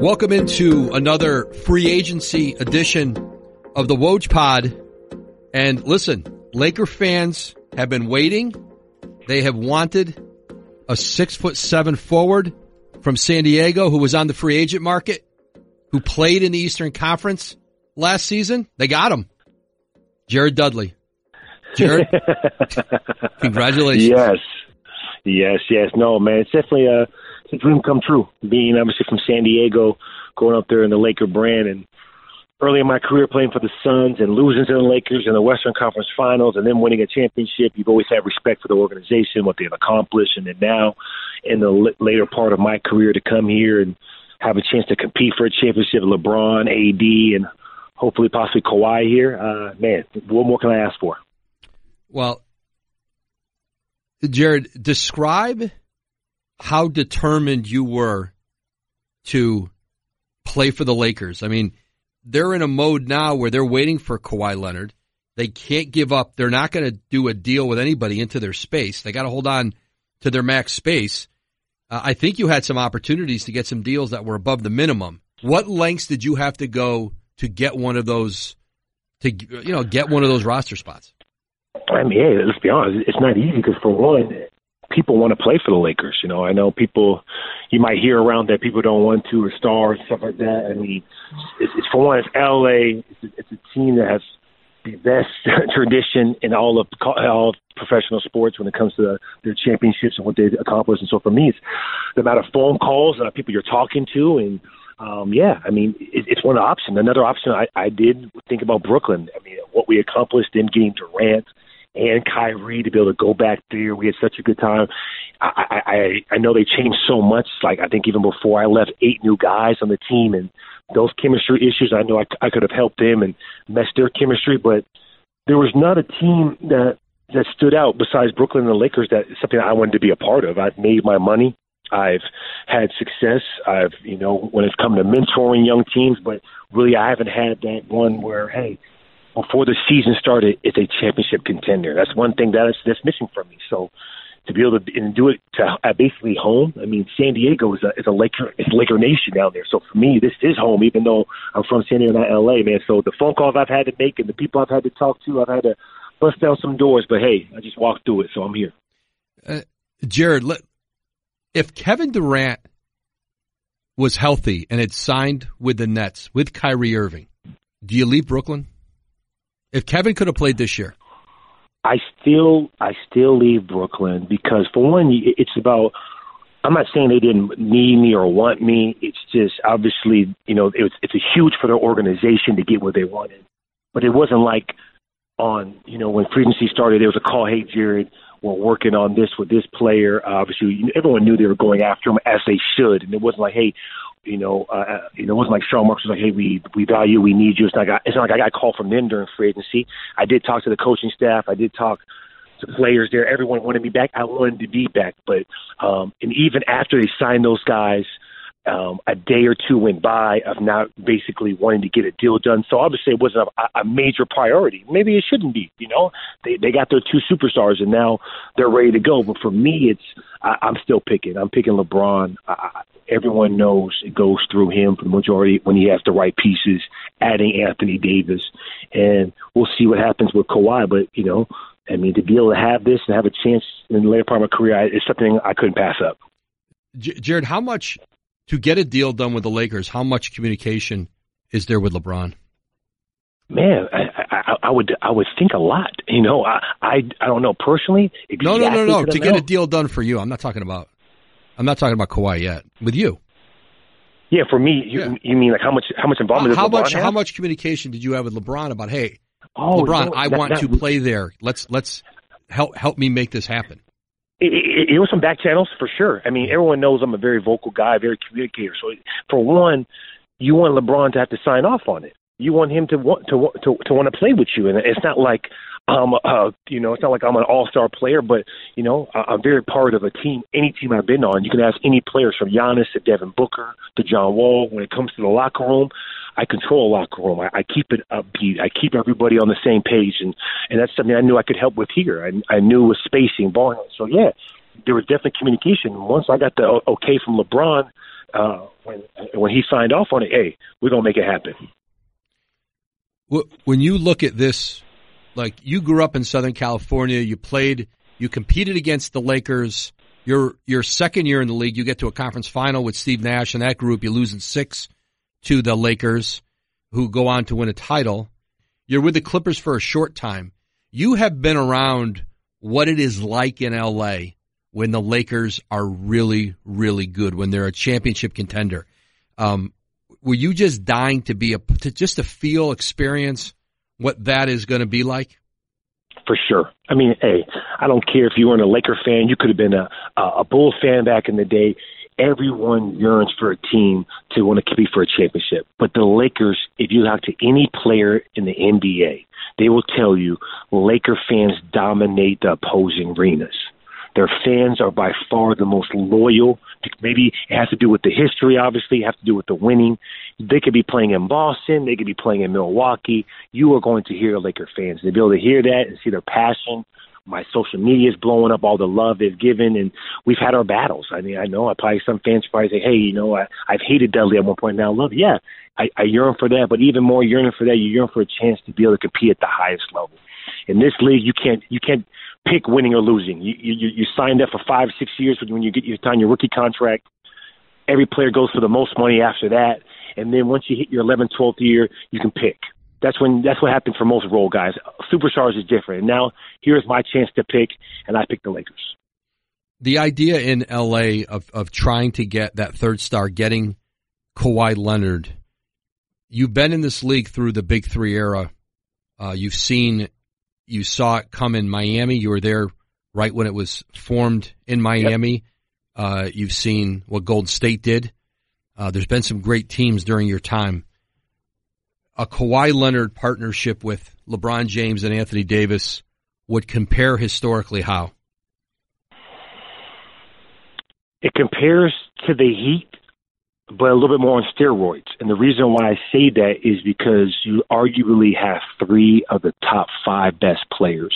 Welcome into another free agency edition of the Woj Pod. And listen, Laker fans have been waiting. They have wanted a six foot seven forward from San Diego who was on the free agent market, who played in the Eastern Conference last season. They got him. Jared Dudley. Jared, congratulations. Yes. Yes, yes. No, man, it's definitely a, it's a dream come true. Being obviously from San Diego, going up there in the Laker brand, and early in my career playing for the Suns and losing to the Lakers in the Western Conference Finals, and then winning a championship. You've always had respect for the organization, what they've accomplished, and then now in the later part of my career to come here and have a chance to compete for a championship, LeBron, AD, and hopefully possibly Kawhi here. Uh, man, what more can I ask for? Well, Jared, describe how determined you were to play for the Lakers. I mean, they're in a mode now where they're waiting for Kawhi Leonard. They can't give up. They're not going to do a deal with anybody into their space. They got to hold on to their max space. Uh, I think you had some opportunities to get some deals that were above the minimum. What lengths did you have to go to get one of those to you know get one of those roster spots? I mean, hey, let's be honest. It's not easy because for one, people want to play for the Lakers. You know, I know people. You might hear around that people don't want to or stars stuff like that. I mean, it's, it's for one, it's LA. It's a, it's a team that has the best tradition in all of all of professional sports when it comes to the, their championships and what they accomplish. And so for me, it's the amount of phone calls and people you're talking to and um, yeah, I mean, it, it's one option. Another option I, I did think about Brooklyn. I mean, what we accomplished in getting Durant and Kyrie to be able to go back there. We had such a good time. I, I, I know they changed so much. Like I think even before I left, eight new guys on the team, and those chemistry issues. I know I, I could have helped them and messed their chemistry, but there was not a team that that stood out besides Brooklyn and the Lakers. That something I wanted to be a part of. I've made my money. I've had success. I've, you know, when it's come to mentoring young teams, but really I haven't had that one where, hey, before the season started, it's a championship contender. That's one thing that is that's missing from me. So to be able to and do it to basically home, I mean, San Diego is a is a Laker it's Laker Nation down there. So for me, this is home, even though I'm from San Diego, not LA, man. So the phone calls I've had to make and the people I've had to talk to, I've had to bust down some doors. But hey, I just walked through it, so I'm here. Uh, Jared, let, if Kevin Durant was healthy and had signed with the Nets with Kyrie Irving, do you leave Brooklyn? If Kevin could have played this year, I still I still leave Brooklyn because for one, it's about. I'm not saying they didn't need me or want me. It's just obviously, you know, it's it's a huge for their organization to get what they wanted, but it wasn't like on, you know, when free agency started, there was a call, hey Jared, we're working on this with this player. Uh, obviously, everyone knew they were going after him as they should, and it wasn't like, hey, you know, uh, uh you know, it wasn't like Sean Marks was like, hey, we we value, we need you. It's not, like it's not like I got a call from them during free agency. I did talk to the coaching staff. I did talk to players there. Everyone wanted me back. I wanted to be back, but um, and even after they signed those guys um, a day or two went by of not basically wanting to get a deal done. So obviously it wasn't a, a major priority. Maybe it shouldn't be. You know, they they got their two superstars and now they're ready to go. But for me, it's I, I'm still picking. I'm picking LeBron. I, everyone knows it goes through him for the majority when he has the right pieces. Adding Anthony Davis, and we'll see what happens with Kawhi. But you know, I mean, to be able to have this and have a chance in the later part of my career is something I couldn't pass up. Jared, how much to get a deal done with the Lakers, how much communication is there with LeBron? Man, I, I, I would I would think a lot. You know, I I, I don't know personally. Exactly no, no, no, no. To get a deal done for you, I'm not talking about. I'm not talking about Kawhi yet. With you. Yeah, for me, you, yeah. you mean like how much how much involvement? How, how much have? how much communication did you have with LeBron about hey, oh, LeBron, no, I that, want that, to play there. Let's let's help help me make this happen. It, it, it was some back channels for sure. I mean, everyone knows I'm a very vocal guy, very communicator. So, for one, you want LeBron to have to sign off on it. You want him to want to to to want to play with you, and it's not like um uh you know it's not like I'm an all star player, but you know I'm very part of a team. Any team I've been on, you can ask any players from Giannis to Devin Booker to John Wall. When it comes to the locker room, I control a locker room. I, I keep it upbeat. I keep everybody on the same page, and and that's something I knew I could help with here. I, I knew with spacing, ball. So yeah, there was definitely communication. Once I got the okay from LeBron, uh, when when he signed off on it, hey, we're gonna make it happen. When you look at this, like you grew up in Southern California, you played, you competed against the Lakers. Your your second year in the league, you get to a conference final with Steve Nash and that group. You lose in six to the Lakers, who go on to win a title. You're with the Clippers for a short time. You have been around what it is like in LA when the Lakers are really, really good, when they're a championship contender. Um, were you just dying to be a to just to feel experience what that is going to be like? For sure. I mean, hey, I don't care if you weren't a Laker fan. You could have been a a Bull fan back in the day. Everyone yearns for a team to want to compete for a championship. But the Lakers, if you talk to any player in the NBA, they will tell you Laker fans dominate the opposing arenas. Their fans are by far the most loyal. Maybe it has to do with the history, obviously, it has to do with the winning. They could be playing in Boston, they could be playing in Milwaukee. You are going to hear Laker fans. They'll be able to hear that and see their passion. My social media is blowing up all the love they've given, and we've had our battles. I mean, I know I probably some fans probably say, "Hey, you know, I, I've hated Dudley at one point. Now, love, yeah, I, I yearn for that, but even more yearning for that, you yearn for a chance to be able to compete at the highest level. In this league, you can't you can't pick winning or losing. You you, you signed up for five six years when you get you sign your rookie contract. Every player goes for the most money after that, and then once you hit your 11th, 12th year, you can pick. That's when that's what happens for most role guys. Superstars is different. And now here's my chance to pick, and I pick the Lakers. The idea in LA of of trying to get that third star, getting Kawhi Leonard. You've been in this league through the Big Three era. Uh, you've seen you saw it come in Miami. You were there right when it was formed in Miami. Yep. Uh, you've seen what Golden State did. Uh, there's been some great teams during your time. A Kawhi Leonard partnership with LeBron James and Anthony Davis would compare historically how? It compares to the Heat but a little bit more on steroids. And the reason why I say that is because you arguably have three of the top five best players.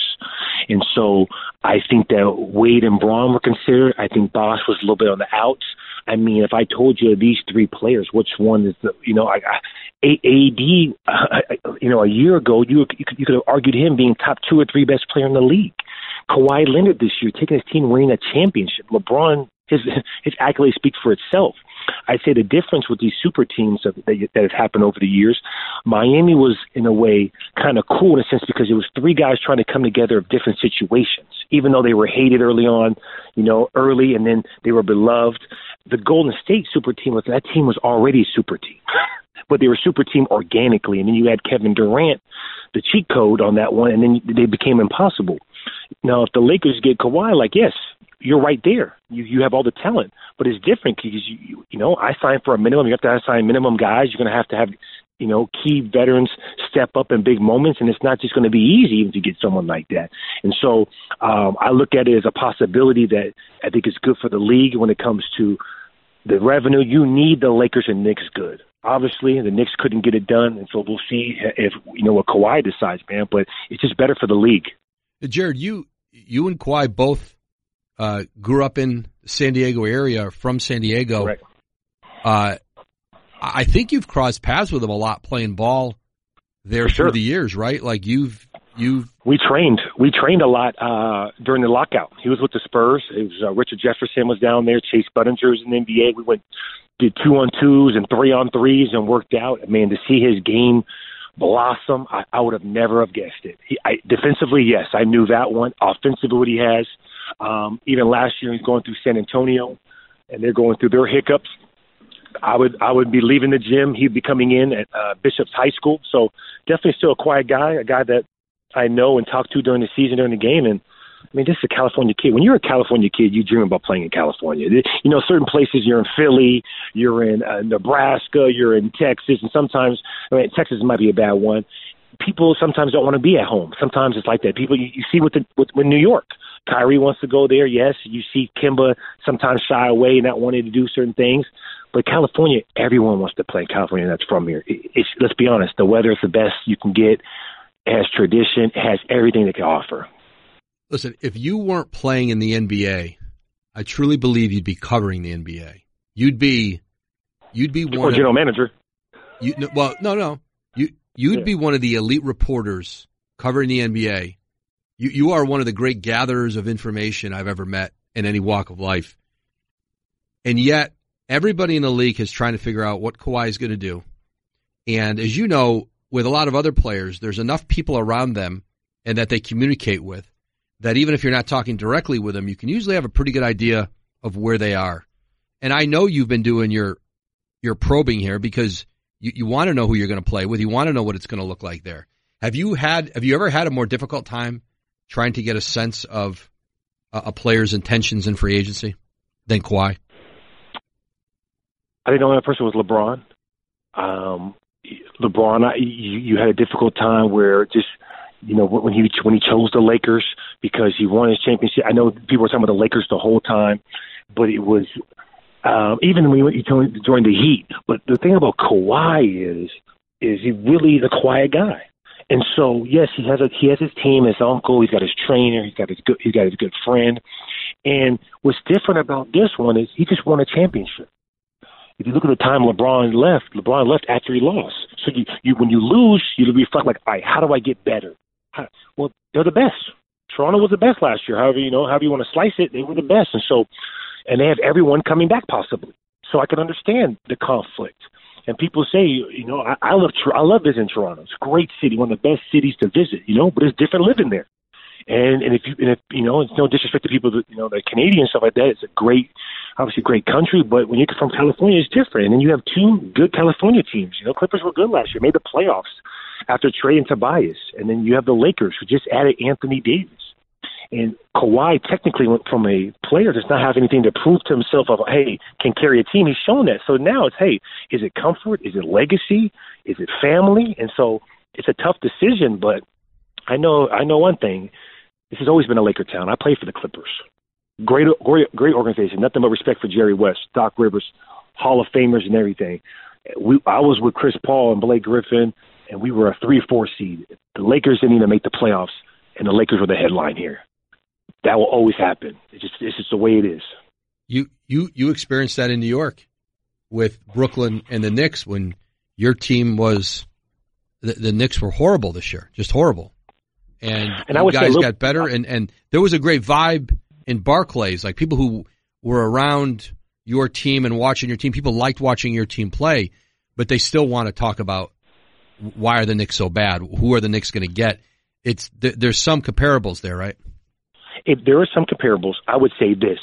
And so I think that Wade and Bron were considered. I think Bosh was a little bit on the outs. I mean, if I told you these three players, which one is the, you know, I, I AD, uh, you know, a year ago, you, you could, you could have argued him being top two or three best player in the league. Kawhi Leonard this year, taking his team winning a championship. LeBron, his his accolades speak for itself. I'd say the difference with these super teams that, that have happened over the years, Miami was in a way kind of cool in a sense because it was three guys trying to come together of different situations. Even though they were hated early on, you know, early and then they were beloved. The Golden State super team was that team was already a super team. but they were super team organically and then you had Kevin Durant, the cheat code on that one and then they became impossible. Now if the Lakers get Kawhi, like yes, you're right there. You you have all the talent, but it's different because you you, know I signed for a minimum. You have to assign minimum guys. You're going to have to have you know key veterans step up in big moments, and it's not just going to be easy even to get someone like that. And so um, I look at it as a possibility that I think is good for the league when it comes to the revenue. You need the Lakers and Knicks good. Obviously, the Knicks couldn't get it done, and so we'll see if you know what Kawhi decides, man. But it's just better for the league. Jared, you you and Kawhi both uh, grew up in San Diego area, from San Diego. Correct. Uh, I think you've crossed paths with him a lot playing ball there For through the years, right? Like you've you've we trained we trained a lot uh, during the lockout. He was with the Spurs. It was uh, Richard Jefferson was down there. Chase Budinger in the NBA. We went did two on twos and three on threes and worked out. I mean, to see his game blossom, I, I would have never have guessed it. He, I, defensively, yes, I knew that one. Offensively, what he has. Um, even last year, he's going through San Antonio, and they're going through their hiccups. I would I would be leaving the gym. He'd be coming in at uh, Bishop's High School. So definitely still a quiet guy, a guy that I know and talk to during the season, during the game. And I mean, this is a California kid. When you're a California kid, you dream about playing in California. You know, certain places you're in Philly, you're in uh, Nebraska, you're in Texas, and sometimes I mean, Texas might be a bad one. People sometimes don't want to be at home. Sometimes it's like that. People you, you see with the with, with New York. Kyrie wants to go there. Yes, you see Kemba sometimes shy away, not wanting to do certain things. But California, everyone wants to play in California that's from here. It's, let's be honest, the weather is the best you can get. It has tradition, it has everything it can offer. Listen, if you weren't playing in the NBA, I truly believe you'd be covering the NBA. You'd be you'd be one or general of, manager. You, well, no, no. You you'd Yeah. be one of the elite reporters covering the NBA. You you are one of the great gatherers of information I've ever met in any walk of life. And yet, everybody in the league is trying to figure out what Kawhi is going to do. And as you know, with a lot of other players, there's enough people around them and that they communicate with that even if you're not talking directly with them, you can usually have a pretty good idea of where they are. And I know you've been doing your your probing here because you, you want to know who you're going to play with. You want to know what it's going to look like there. Have you had have you ever had a more difficult time trying to get a sense of a, a player's intentions in free agency than Kawhi? I think the only person was LeBron. Um, LeBron, I, you, you had a difficult time where just you know when he when he chose the Lakers because he won his championship. I know people were talking about the Lakers the whole time, but it was um, even when he went- he joined, the Heat. But the thing about Kawhi is is he really the quiet guy. And so yes, he has a he has his team, his uncle, he's got his trainer, he's got his good he's got his good friend. And what's different about this one is he just won a championship if you look at the time LeBron left, LeBron left after he lost. So you, you when you lose, you reflect like, all right, how do I get better? Well, they're the best. Toronto was the best last year. However, you know, however you want to slice it, they were the best, and so, and they have everyone coming back possibly. So I can understand the conflict. And people say, you know, I, I love I love visiting Toronto. It's a great city, one of the best cities to visit. You know, but it's different living there. And and if you and if you know, it's no disrespect to people that you know, the Canadian stuff like that. It's a great, obviously great country, but when you're from California, it's different. And you have two good California teams. You know, Clippers were good last year, made the playoffs after trading Tobias, and then you have the Lakers who just added Anthony Davis. And Kawhi technically went from a player does not have anything to prove to himself of hey can carry a team. He's shown that. So now it's hey, is it comfort? Is it legacy? Is it family? And so it's a tough decision, but I know I know one thing. This has always been a Laker town. I played for the Clippers. Great, great, great organization. Nothing but respect for Jerry West, Doc Rivers, Hall of Famers, and everything. We, I was with Chris Paul and Blake Griffin, and we were a three-four seed. The Lakers didn't even make the playoffs, and the Lakers were the headline here. That will always happen. It's just, it's just the way it is. You you you experienced that in New York with Brooklyn and the Knicks when your team was the, the Knicks were horrible this year, just horrible. And, And you guys little- got better, and and there was a great vibe in Barclays. Like people who were around your team and watching your team, people liked watching your team play, but they still want to talk about why are the Knicks so bad? Who are the Knicks going to get? It's th- there's some comparables there, right? if there are some comparables, I would say this: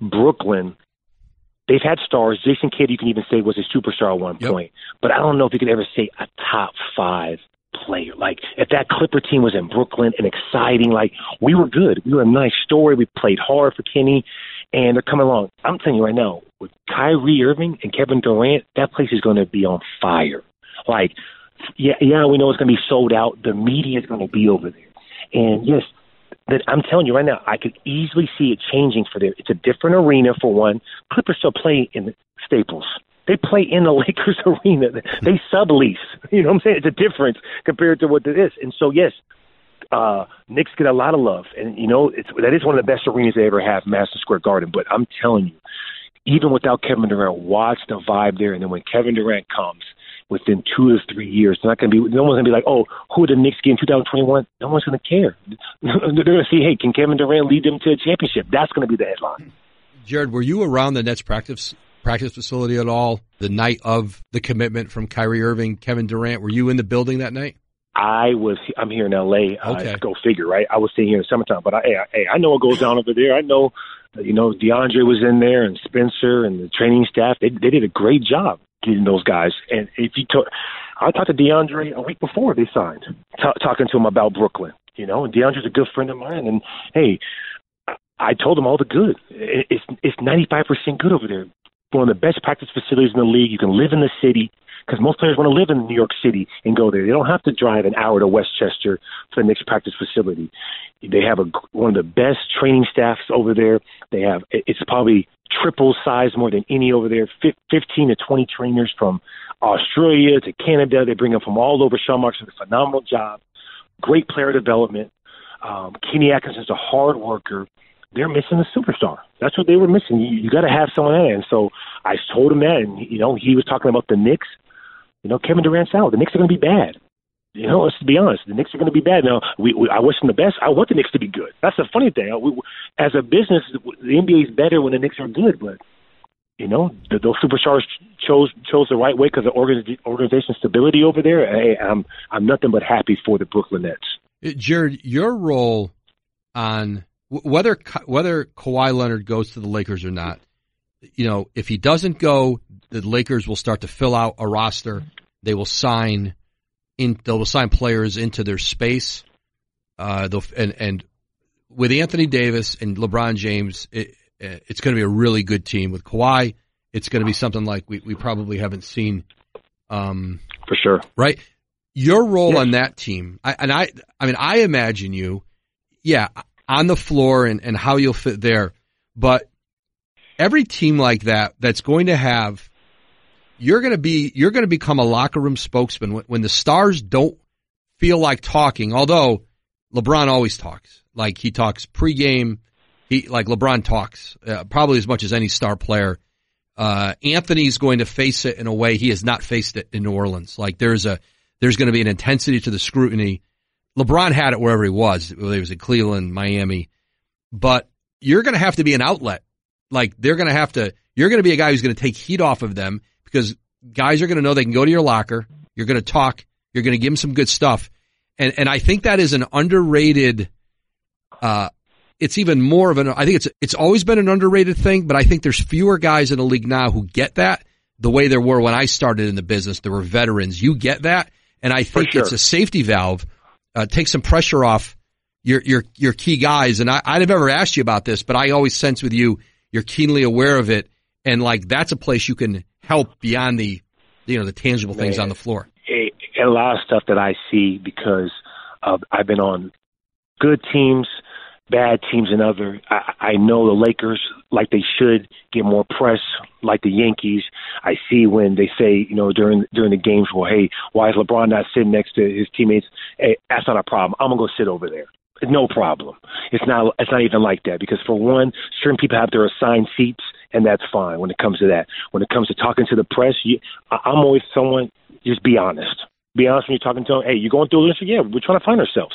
Brooklyn. They've had stars. Jason Kidd, you can even say was a superstar at one Yep. point, but I don't know if you could ever say a top five player. Like if that Clipper team was in Brooklyn and exciting, like we were good. We were a nice story. We played hard for Kenny, and they're coming along. I'm telling you right now, with Kyrie Irving and Kevin Durant, that place is going to be on fire. Like, yeah, yeah, we know it's going to be sold out. The media is going to be over there, and yes, that I'm telling you right now, I could easily see it changing for them. It's a different arena for one. Clippers still play in Staples. They play in the Lakers arena. They sublease. You know what I'm saying? It's a difference compared to what it is. And so yes, uh Knicks get a lot of love. And you know, it's that is one of the best arenas they ever have, Madison Square Garden. But I'm telling you, even without Kevin Durant, watch the vibe there. And then when Kevin Durant comes, within two to three years, they're not going to be. No one's going to be like, "Oh, who are the Knicks get in 2021?" No one's going to care. they're going to see, "Hey, can Kevin Durant lead them to a championship?" That's going to be the headline. Jared, were you around the Nets practice practice facility at all the night of the commitment from Kyrie Irving, Kevin Durant? Were you in the building that night? I was. I'm here in L.A. Okay. Uh, go figure, right? I was sitting here in the summertime, but I, hey, I, I know what goes down over there. I know, you know, DeAndre was in there and Spencer and the training staff. They they did a great job getting those guys. And if you talk, I talked to DeAndre a week before they signed, t- talking to him about Brooklyn. You know, and DeAndre's a good friend of mine. And hey, I, told him all the good. It's it's 95 percent good over there. One of the best practice facilities in the league. You can live in the city because most players want to live in New York City and go there. They don't have to drive an hour to Westchester for the next practice facility. They have a one of the best training staffs over there. They have it's probably triple size more than any over there. Fif- Fifteen to twenty trainers from Australia to Canada. They bring them from all over. Sean Marks does a phenomenal job. Great player development. Um, Kenny Atkinson's a hard worker. they're missing a superstar. That's what they were missing. You, you got to have someone in. And so I told him that, and you know, he was talking about the Knicks. You know, Kevin Durant's out. The Knicks are going to be bad. You know, let's be honest. The Knicks are going to be bad. Now, we, we, I wish them the best. I want the Knicks to be good. That's the funny thing. We, as a business, the NBA is better when the Knicks are good, but you know, the, those superstars chose chose the right way because of organiz- organization stability over there. Hey, I'm I'm nothing but happy for the Brooklyn Nets. Uh, Jared, your role on whether whether Kawhi Leonard goes to the Lakers or not, you know, if he doesn't go, the Lakers will start to fill out a roster. They will sign in. They will sign players into their space. Uh, and and with Anthony Davis and LeBron James, it, it's going to be a really good team. With Kawhi, it's going to be something like we, we probably haven't seen. Um, For sure. Right. Your role on that team, I, and I, I mean, I imagine you, yeah, on the floor and, and how you'll fit there. But every team like that, that's going to have, you're going to be, you're going to become a locker room spokesman when, when the stars don't feel like talking. Although LeBron always talks, like he talks pregame he like LeBron talks uh, probably as much as any star player. Uh, Anthony's going to face it in a way he has not faced it in New Orleans. Like there's a there's going to be an intensity to the scrutiny. LeBron had it wherever he was, whether he was in Cleveland, Miami, but you're going to have to be an outlet. Like they're going to have to. You're going to be a guy who's going to take heat off of them because guys are going to know they can go to your locker. You're going to talk. You're going to give them some good stuff, and and I think that is an underrated uh, it's even more of an, I think it's, it's always been an underrated thing, but I think there's fewer guys in the league now who get that the way there were when I started in the business. There were veterans. You get that. And I think sure. it's a safety valve, uh, take some pressure off your, your, your key guys. And I, I'd have ever asked you about this, but I always sense with you, you're keenly aware of it. And like, that's a place you can help beyond the, you know, the tangible things Man, on the floor. A, a lot of stuff that I see because of, I've been on good teams – bad teams and other. I, I know the Lakers, like they should, get more press, like the Yankees. I see when they say, you know, during during the games, well, hey, why is LeBron not sitting next to his teammates? Hey, that's not a problem. I'm gonna go sit over there. No problem. It's not. It's not even like that because for one, certain people have their assigned seats, and that's fine when it comes to that. When it comes to talking to the press, you, I, I'm always someone. Just be honest. Be honest when you're talking to them. Hey, you're going through this. Yeah, we're trying to find ourselves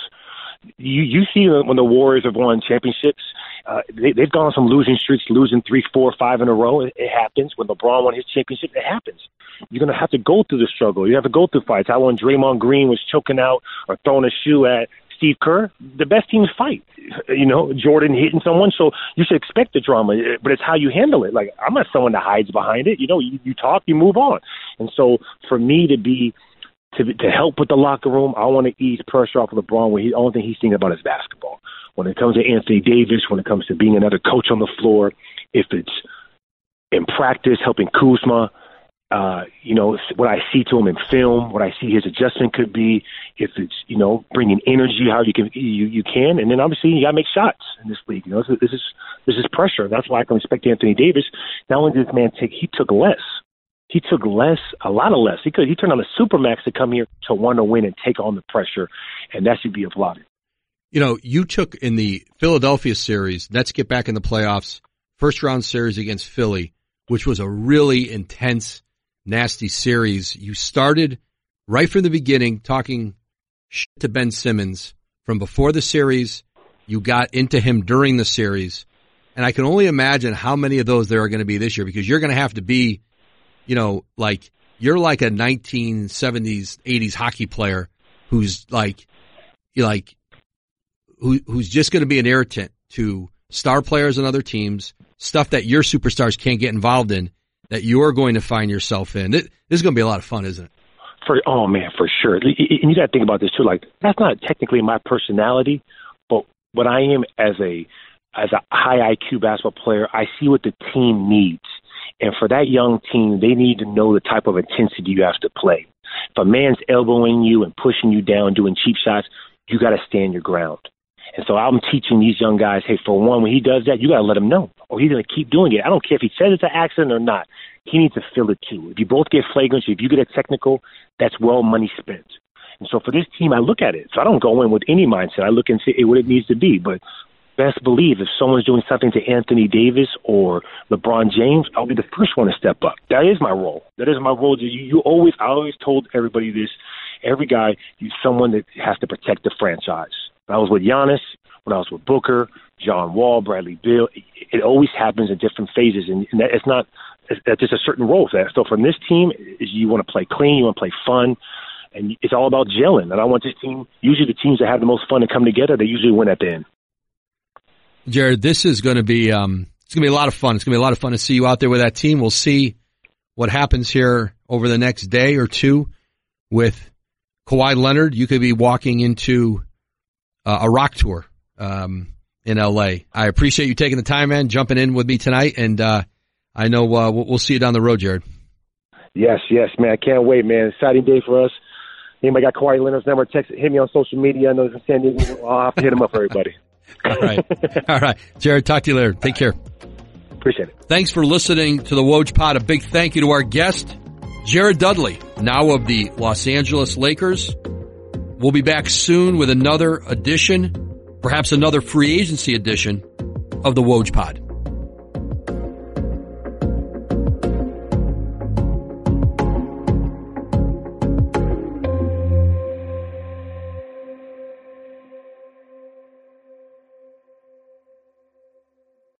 you you see when the Warriors have won championships, uh, they, they've gone on some losing streaks, losing three, four, five in a row. It, it happens when LeBron won his championship. It happens. You're going to have to go through the struggle. You have to go through fights. How when Draymond Green was choking out or throwing a shoe at Steve Kerr, the best teams fight. You know, Jordan hitting someone, so you should expect the drama, but it's how you handle it. Like I'm not someone that hides behind it. You know, you, you talk, you move on. And so for me to be to to help with the locker room. I want to ease pressure off of LeBron. Where he, the only thing he's thinking about is basketball. When it comes to Anthony Davis, when it comes to being another coach on the floor, if it's in practice helping Kuzma, uh, you know what I see to him in film, what I see his adjustment could be. If it's you know bringing energy, how you can you you can, and then obviously you got to make shots in this league. You know this is this is pressure. That's why I can respect Anthony Davis. Not only did this man take, he took less he took less, a lot of less. He could he turned on the supermax to come here to want to win and take on the pressure, and that should be applauded. You know, you took in the Philadelphia series. Let's get back in the playoffs. First round series against Philly, which was a really intense, nasty series. You started right from the beginning talking to Ben Simmons from before the series. You got into him during the series. And I can only imagine how many of those there are going to be this year because you're going to have to be you know, like you're like a 1970s, 80s hockey player who's like, like, who, who's just going to be an irritant to star players and other teams, stuff that your superstars can't get involved in that you're going to find yourself in. This is going to be a lot of fun, isn't it? For oh man, for sure. And you got to think about this too. Like that's not technically my personality, but what I am as a as a high IQ basketball player, I see what the team needs. And for that young team, they need to know the type of intensity you have to play. If a man's elbowing you and pushing you down, doing cheap shots, you got to stand your ground. And so I'm teaching these young guys, hey, for one, when he does that, you got to let him know, or he's going to keep doing it. I don't care if he says it's an accident or not. He needs to feel it too. If you both get flagrant, if you get a technical, that's well money spent. And so for this team, I look at it. So I don't go in with any mindset. I look and see what it needs to be. But best believe if someone's doing something to Anthony Davis or LeBron James, I'll be the first one to step up. That is my role. That is my role. You, you always, I always told everybody this. Every guy, he's someone that has to protect the franchise. When I was with Giannis, when I was with Booker, John Wall, Bradley Beal, it, always happens in different phases, and, and that, it's not. It's just a certain role for that. So from this team, is you want to play clean, you want to play fun, and it's all about gelling. And I want this team. Usually, the teams that have the most fun and come together, they usually win at the end. Jared, this is going to be um, it's going to be a lot of fun. It's going to be a lot of fun to see you out there with that team. We'll see what happens here over the next day or two with Kawhi Leonard. You could be walking into uh, a rock tour um, in LA. I appreciate you taking the time, man, jumping in with me tonight, and uh, I know uh, we'll see you down the road, Jared. Yes, yes, man. I can't wait, man. Exciting day for us. Anybody got Kawhi Leonard's number? Text hit me on social media. I know he's in San Diego. I'll have to hit him up for everybody. All right. All right. Jared, talk to you later. Take care. Appreciate it. Thanks for listening to the Woj Pod. A big thank you to our guest, Jared Dudley, now of the Los Angeles Lakers. We'll be back soon with another edition, perhaps another free agency edition of the Woj Pod.